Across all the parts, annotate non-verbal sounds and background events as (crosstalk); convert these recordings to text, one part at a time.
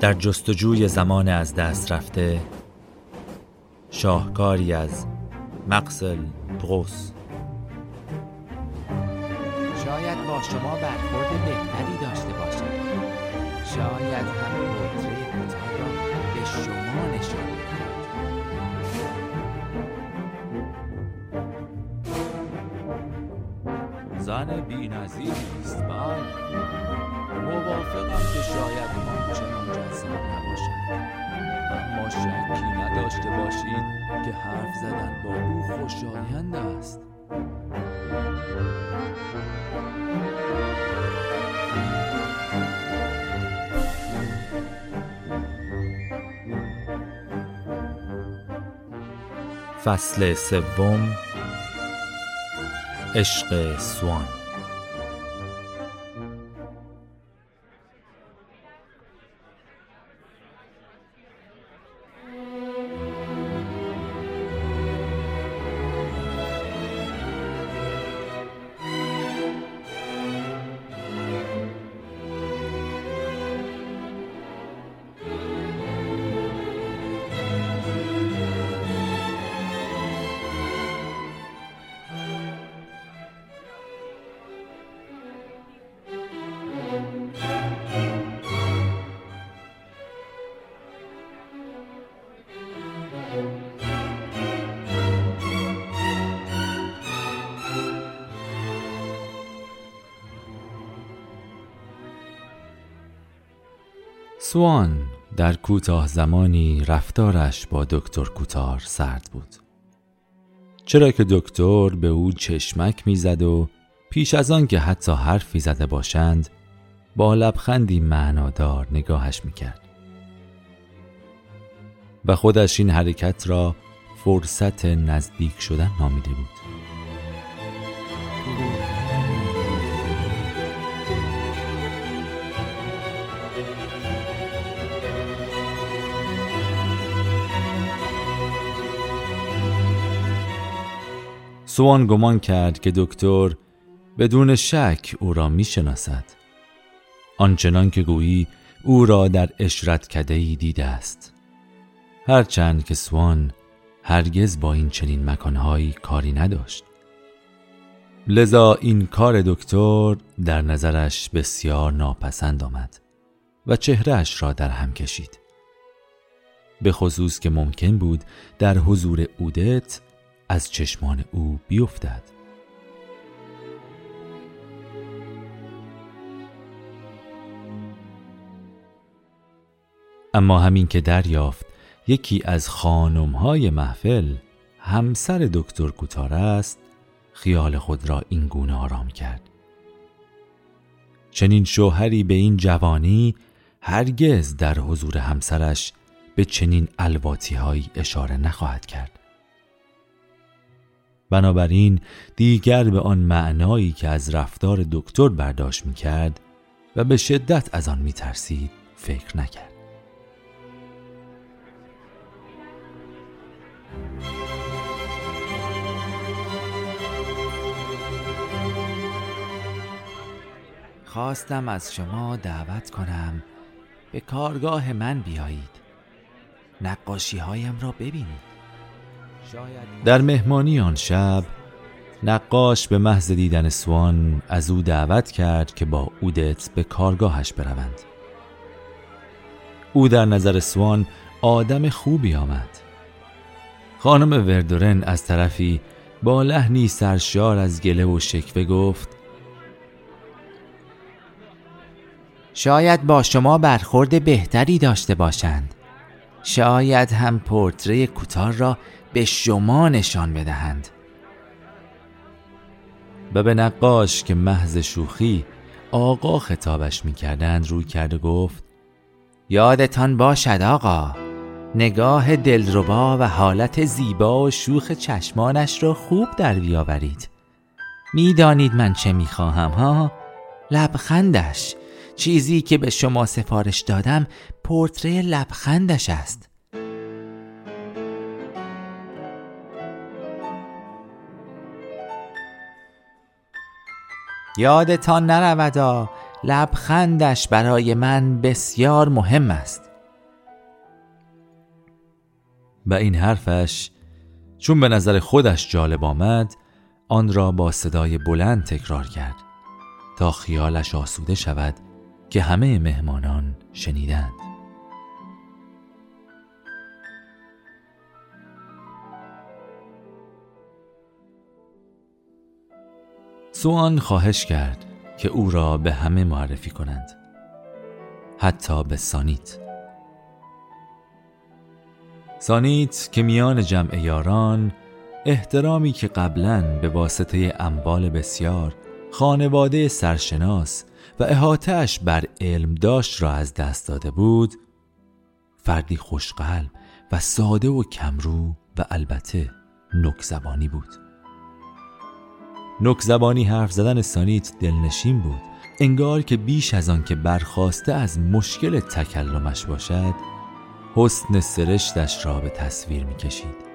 در جستجوی زمان از دست رفته شاهکاری از مقسل بروس شاید با شما برخورد بهتری داشته باشد. شاید هم پورتری کوتاه را به شما نشان زن بی است بله. موافقم که شاید آنچنان جذاب نباشد. اما شکی نداشته باشید که حرف زدن با او خوشایند است. فصل سوم عشق سوان. سوان در کوتاه زمانی رفتارش با دکتر کوتار سرد بود. چرا که دکتر به او چشمک می‌زد و پیش از آن که حتی حرفی زده باشند با لبخندی معنادار نگاهش می‌کرد. و خودش این حرکت را فرصت نزدیک شدن نامیده بود. سوان گمان کرد که دکتر بدون شک او را می شناسد آنچنان که گویی او را در اشرت کدهی دیده است. هرچند که سوان هرگز با این چنین مکانهایی کاری نداشت. لذا این کار دکتر در نظرش بسیار ناپسند آمد و چهرهش را در هم کشید. به خصوص که ممکن بود در حضور اودت از چشمان او بیفتد. اما همین که دریافت یکی از خانمهای محفل همسر دکتر کوتار است خیال خود را این گونه آرام کرد. چنین شوهری به این جوانی هرگز در حضور همسرش به چنین الواتی اشاره نخواهد کرد. بنابراین دیگر به آن معنایی که از رفتار دکتر برداشت می کرد و به شدت از آن می ترسید فکر نکرد. خواستم از شما دعوت کنم به کارگاه من بیایید نقاشی هایم را ببینید در مهمانی آن شب نقاش به محض دیدن سوان از او دعوت کرد که با اودت به کارگاهش بروند. او در نظر سوان آدم خوبی آمد. خانم وردورن از طرفی با لحنی سرشار از گله و شکوه گفت شاید با شما برخورد بهتری داشته باشند. شاید هم پورتری کوتاه را به شما نشان بدهند. و به نقاش که محض شوخی آقا خطابش می‌کردند روی کرد و گفت یادتان باشد آقا نگاه دلربا و حالت زیبا و شوخ چشمانش را خوب در بیاورید. می‌دانید من چه می‌خواهم ها؟ لبخندش چیزی که به شما سفارش دادم پورتری لبخندش است. یادتان نرودا لبخندش برای من بسیار مهم است. و این حرفش چون به نظر خودش جالب آمد آن را با صدای بلند تکرار کرد تا خیالش آسوده شود که همه مهمانان شنیدند. سوان خواهش کرد که او را به همه معرفی کنند. حتی به سانیت. سانیت که میان جمع یاران احترامی که قبلا به واسطه اموال بسیار خانواده سرشناس و احاتش بر علم داشت را از دست داده بود فردی خوشقلب و ساده و کمرو و البته نک زبانی بود. نک زبانی حرف زدن سانیت دلنشین بود. انگار که بیش از آن که برخواسته از مشکل تکلمش باشد حسن سرشتش را به تصویر می کشید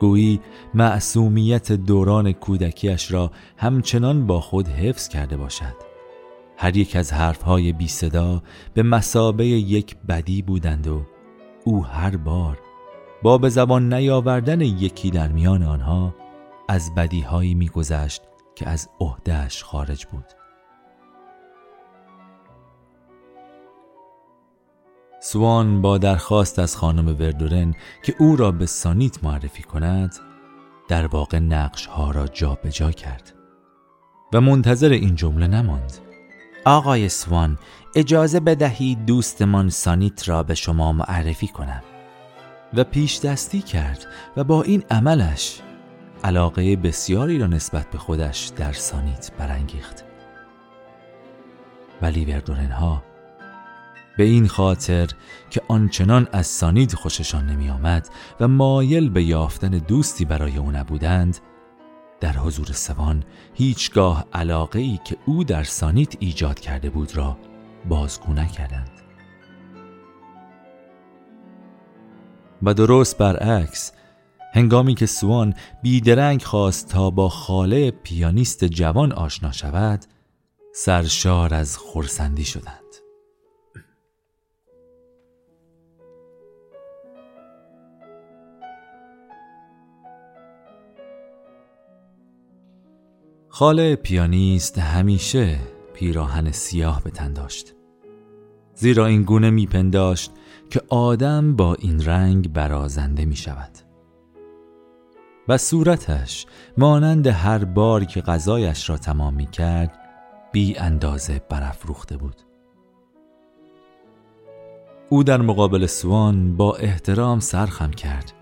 گویی معصومیت دوران کودکیش را همچنان با خود حفظ کرده باشد. هر یک از حرفهای بی صدا به مسابه یک بدی بودند و او هر بار با به زبان نیاوردن یکی در میان آنها از بدیهایی میگذشت که از عهدهش خارج بود. سوان با درخواست از خانم وردورن که او را به سانیت معرفی کند در واقع نقش ها را جابجا جا کرد و منتظر این جمله نماند. آقای سوان اجازه بدهید دوستمان سانیت را به شما معرفی کنم. و پیش دستی کرد و با این عملش علاقه بسیاری را نسبت به خودش در سانیت برانگیخت. ولی وردورن ها به این خاطر که آنچنان از سانید خوششان نمی آمد و مایل به یافتن دوستی برای او نبودند در حضور سوان هیچگاه علاقه ای که او در سانیت ایجاد کرده بود را بازگو نکردند. و درست برعکس هنگامی که سوان بیدرنگ خواست تا با خاله پیانیست جوان آشنا شود سرشار از خورسندی شدند. خاله پیانیست همیشه پیراهن سیاه به تن داشت. زیرا این گونه میپنداشت که آدم با این رنگ برازنده می شود و صورتش مانند هر بار که غذایش را تمام می کرد بی اندازه برافروخته بود. او در مقابل سوان با احترام سرخم کرد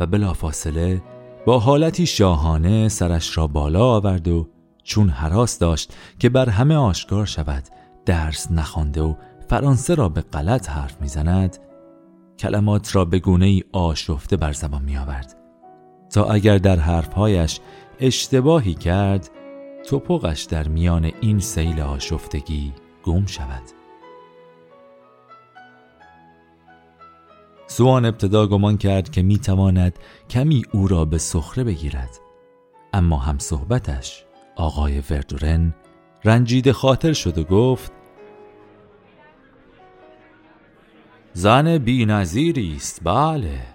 و بلافاصله با حالتی شاهانه سرش را بالا آورد و چون حراس داشت که بر همه آشکار شود درس نخوانده و فرانسه را به غلط حرف می‌زند کلمات را به گونه ای آشفته بر زبان می آورد تا اگر در حرفهایش اشتباهی کرد توپقش در میان این سیل آشفتگی گم شود. سوان ابتدا گمان کرد که می تواند کمی او را به سخره بگیرد. اما هم صحبتش آقای وردورن رنجید خاطر شد و گفت زن بی است بله.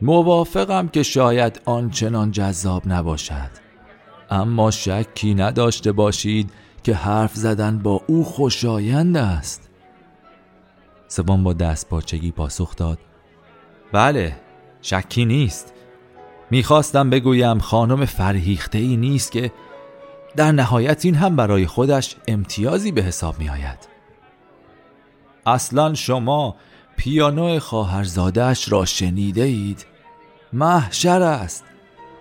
موافقم که شاید آنچنان جذاب نباشد. اما شکی نداشته باشید که حرف زدن با او خوشایند است. سوان با دست پاچگی پاسخ داد. بله شکی نیست. می‌خواستم بگویم خانم فرهیخته ای نیست که در نهایت این هم برای خودش امتیازی به حساب می آید اصلا شما پیانو خواهرزادهش را شنیده اید محشر است.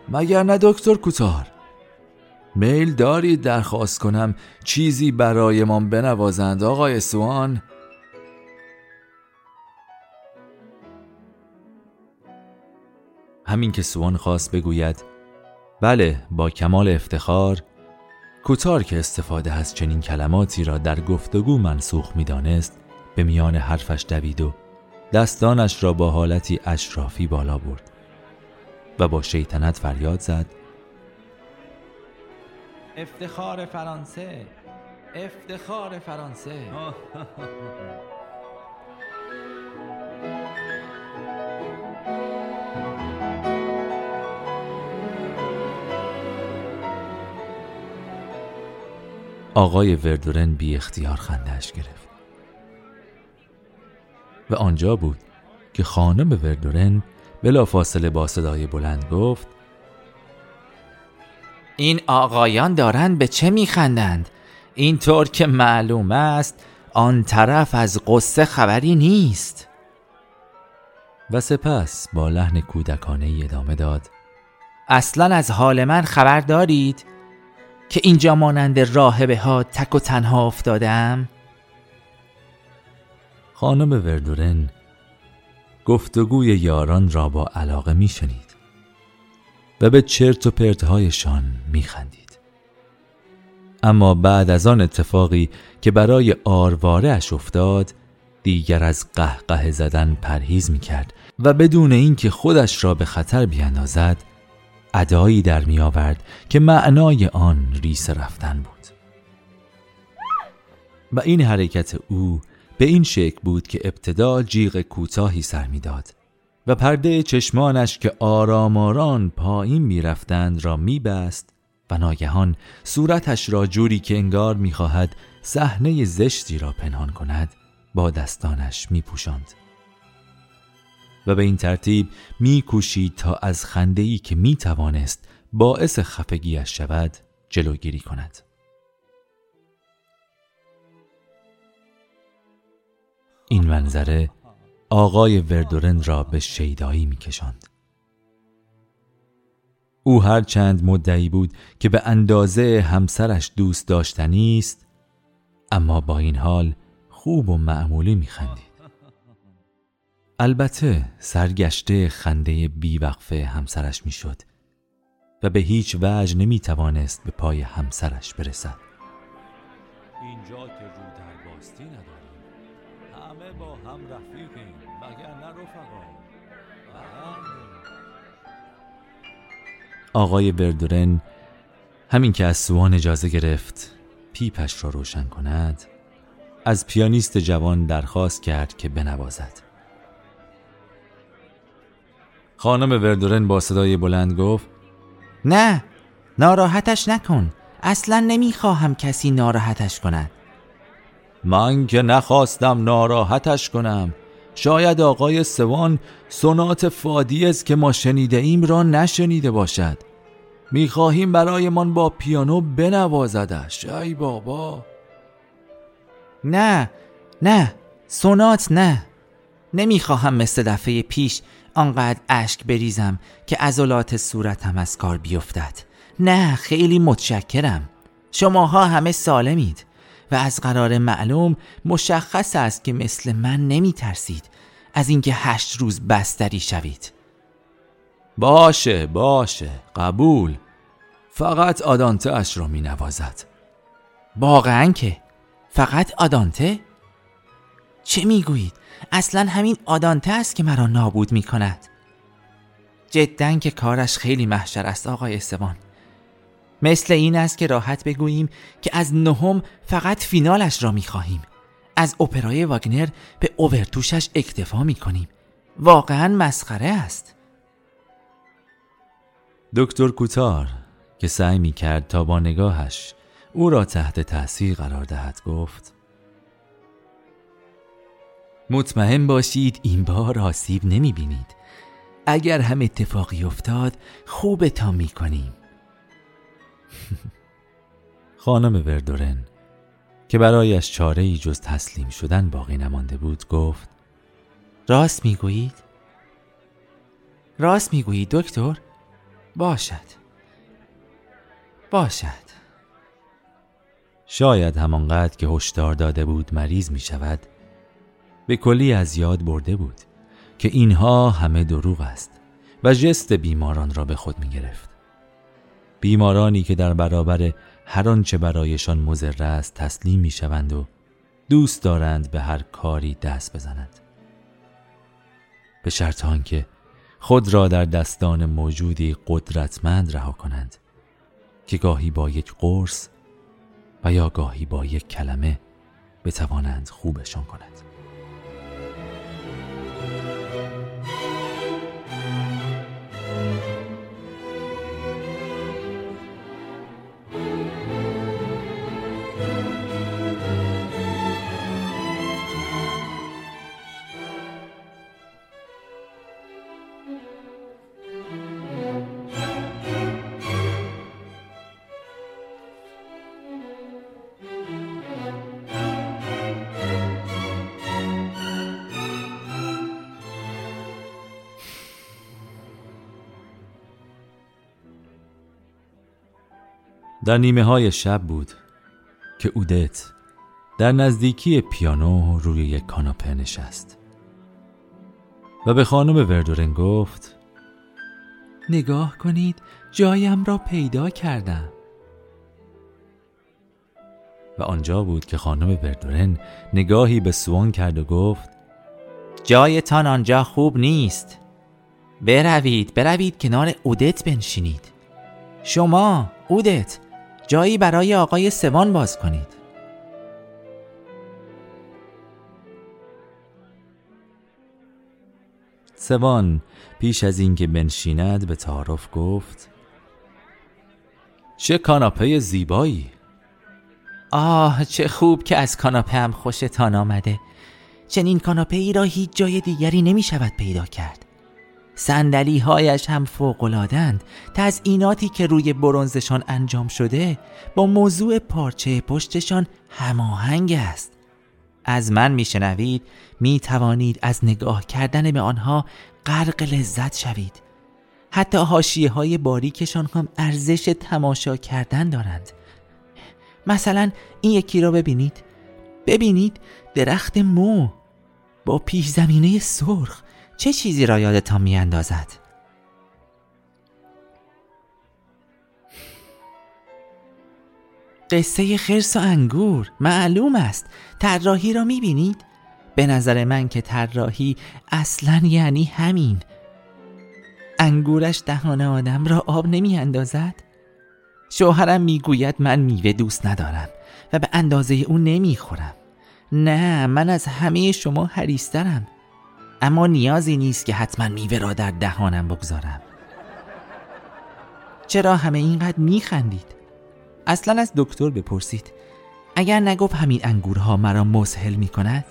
مگر نه دکتر کوتار؟ میل دارید درخواست کنم چیزی برایمان بنوازند آقای سوان؟ همین که سوان خواست بگوید بله با کمال افتخار کوتار که استفاده از چنین کلماتی را در گفتگو منسوخ می‌دانست به میان حرفش دوید و دستانش را با حالتی اشرافی بالا برد و با شیطنت فریاد زد. افتخار فرانسه افتخار فرانسه. آقای وردورن بی اختیار خندهش گرفت. و آنجا بود که خانم وردورن بلا فاصله با صدای بلند گفت این آقایان دارند به چه میخندند؟ اینطور که معلوم است آن طرف از قصه خبری نیست. و سپس با لحن کودکانه ای ادامه داد اصلا از حال من خبر دارید که اینجا مانند راهبه ها تک و تنها افتادم؟ خانم وردورن گفتگوی یاران را با علاقه میشنید و به چرت و پرتهایشان میخندید. اما بعد از آن اتفاقی که برای آرواره اش افتاد دیگر از قهقه زدن پرهیز می کرد و بدون اینکه خودش را به خطر بیاندازد ادایی در می آورد که معنای آن ریس رفتن بود. و این حرکت او به این شکل بود که ابتدا جیغ کوتاهی سر می‌داد و پرده چشمانش که آرام آرام پایین می‌رفتند را میبست و ناگهان صورتش را جوری که انگار می‌خواهد صحنه زشتی را پنهان کند با دستانش میپوشاند. و به این ترتیب میکوشید تا از خنده‌ای که می‌توانست باعث خفگیش شود جلوگیری کند. این منظره آقای وردورن را به شیدایی میکشاند. او هر چند مدعی بود که به اندازه همسرش دوست داشتنی است اما با این حال خوب و معمولی میخندید. البته سرگشته خنده بیوقفه همسرش می‌شد و به هیچ وجه نمی‌توانست به پای همسرش برسد. اینجا که رو در باستی نداریم همه با هم رفیقیم مگر نه رفقا؟ بله. آقای بردورن همین که از سوان اجازه گرفت پیپش را روشن کند از پیانیست جوان درخواست کرد که بنوازد. خانم وردورن با صدای بلند گفت نه ناراحتش نکن اصلا نمی‌خواهم کسی ناراحتش کند. من که نخواستم ناراحتش کنم. شاید آقای سوان سونات فادیز که ما شنیده ایم را نشنیده باشد. می‌خواهیم برایمان با پیانو بنوازدش. ای بابا. نه نه سونات نه. نمی‌خواهم مثل دفعه پیش آنقدر اشک بریزم که عضلات صورتم از کار بیفتد. نه خیلی متشکرم. شماها همه سالمید. و از قرار معلوم مشخص است که مثل من نمی ترسید از اینکه هشت روز بستری شوید. باشه باشه قبول. فقط آدانته اش را می نوازد. واقعا که؟ فقط آدانته؟ چه می‌گویید؟ اصلا همین آدانته است که مرا نابود می کند جدا که کارش خیلی محشر است آقای استوان. مثل این است که راحت بگوییم که از نهم فقط فینالش را می خواهیم از اپرای واگنر به اوورتوشش اکتفا می کنیم واقعا مسخره است. دکتر کوتار که سعی می کرد تا با نگاهش او را تحت تاثیر قرار دهد گفت مطمئن باشید این بار آسیب نمی بینید اگر هم اتفاقی افتاد خوب تا می کنیم (laughs) خانم وردورن که برایش چاره ای جز تسلیم شدن باقی نمانده بود گفت راست می‌گویید؟ راست می‌گویید دکتر؟ باشد باشد شاید همانقدر که هشدار داده بود مریض می شود به کلی از یاد برده بود که اینها همه دروغ است و جست بیماران را به خود می گرفت بیمارانی که در برابر هر آنچه برایشان مضر است تسلیم می شوند و دوست دارند به هر کاری دست بزنند. به شرط آنکه خود را در دستان موجودی قدرتمند رها کنند که گاهی با یک قرص و یا گاهی با یک کلمه بتوانند خوبشان کند. در نیمه های شب بود که اودت در نزدیکی پیانو روی یک کاناپه نشست و به خانم وردورن گفت نگاه کنید جایم را پیدا کردم. و آنجا بود که خانم وردورن نگاهی به سوان کرد و گفت جایتان آنجا خوب نیست. بروید بروید کنار اودت بنشینید. شما اودت جایی برای آقای سوان باز کنید. سوان پیش از اینکه بنشیند به تعارف گفت چه کاناپه زیبایی. آه چه خوب که از کاناپه هم خوشتان آمده. چنین کاناپه ای را هیچ جای دیگری نمی شود پیدا کرد. سندلی هایش هم فوقلادند تزئیناتی که روی برونزشان انجام شده با موضوع پارچه پشتشان هماهنگ است. از من میشنوید می توانید از نگاه کردن به آنها غرق لذت شوید. حتی حاشیه های باریکشان هم ارزش تماشا کردن دارند. مثلا این یکی را ببینید. ببینید درخت مو با پیش زمینه سرخ. چه چیزی را یادتان می اندازد؟ قصه خرس و انگور معلوم است طراحی را می بینید؟ به نظر من که طراحی اصلا یعنی همین انگورش دهان آدم را آب نمی اندازد؟ شوهرم می‌گوید من میوه دوست ندارم و به اندازه او نمی‌خورم نه من از همه شما حریسترم اما نیازی نیست که حتما میوه را در دهانم بگذارم. چرا همه اینقدر میخندید؟ اصلا از دکتر بپرسید. اگر نگفت همین انگورها مرا مسهل می‌کند؟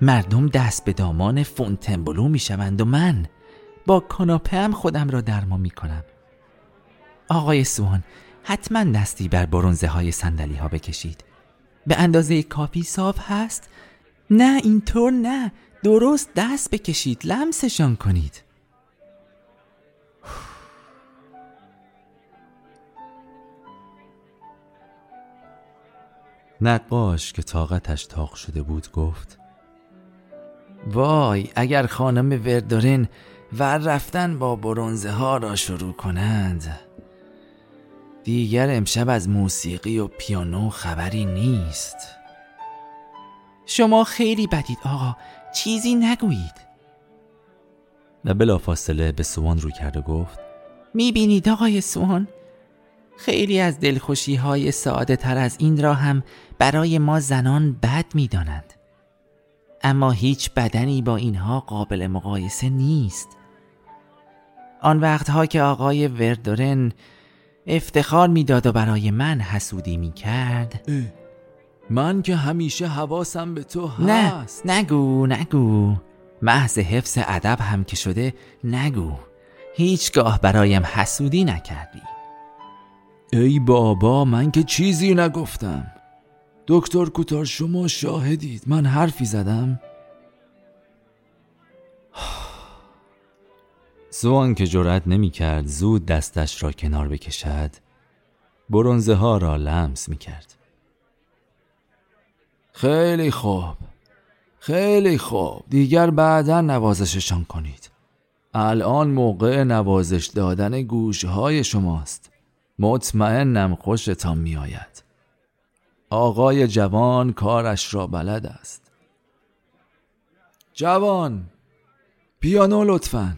مردم دست به دامان فونتنبلو می‌شوند و من با کاناپه خودم را درمان می‌کنم. آقای سوان حتما دستی بر برونزه های سندلی ها بکشید. به اندازه کافی صاف هست؟ نه اینطور نه. درست دست بکشید لمسشان کنید. نقاش که طاقتش تاق شده بود گفت وای اگر خانم وردورین ور رفتن با برونزه ها را شروع کنند دیگر امشب از موسیقی و پیانو خبری نیست. شما خیلی بدید آقا. چیزی نگویید. و بلافاصله به سوان رو کرد و گفت می‌بینید آقای سوان؟ خیلی از دلخوشی های ساده تر از این را هم برای ما زنان بد می‌دانند. اما هیچ بدنی با اینها قابل مقایسه نیست. آن وقتها که آقای وردورن افتخار می‌داد و برای من حسودی می‌کرد من که همیشه حواسم به تو هست. نه نگو نگو. محض حفظ ادب هم که شده نگو. هیچگاه برایم حسودی نکردی. ای بابا من که چیزی نگفتم. دکتر کوتار شما شاهدید. من حرفی زدم. سوان که جرأت نمی کرد زود دستش را کنار بکشد برونزه ها را لمس می کرد. خیلی خوب. خیلی خوب. دیگر بعدا نوازششان کنید. الان موقع نوازش دادن گوش های شماست. مطمئنم خوشتان می آید آقای جوان کارش را بلد است. جوان پیانو لطفاً.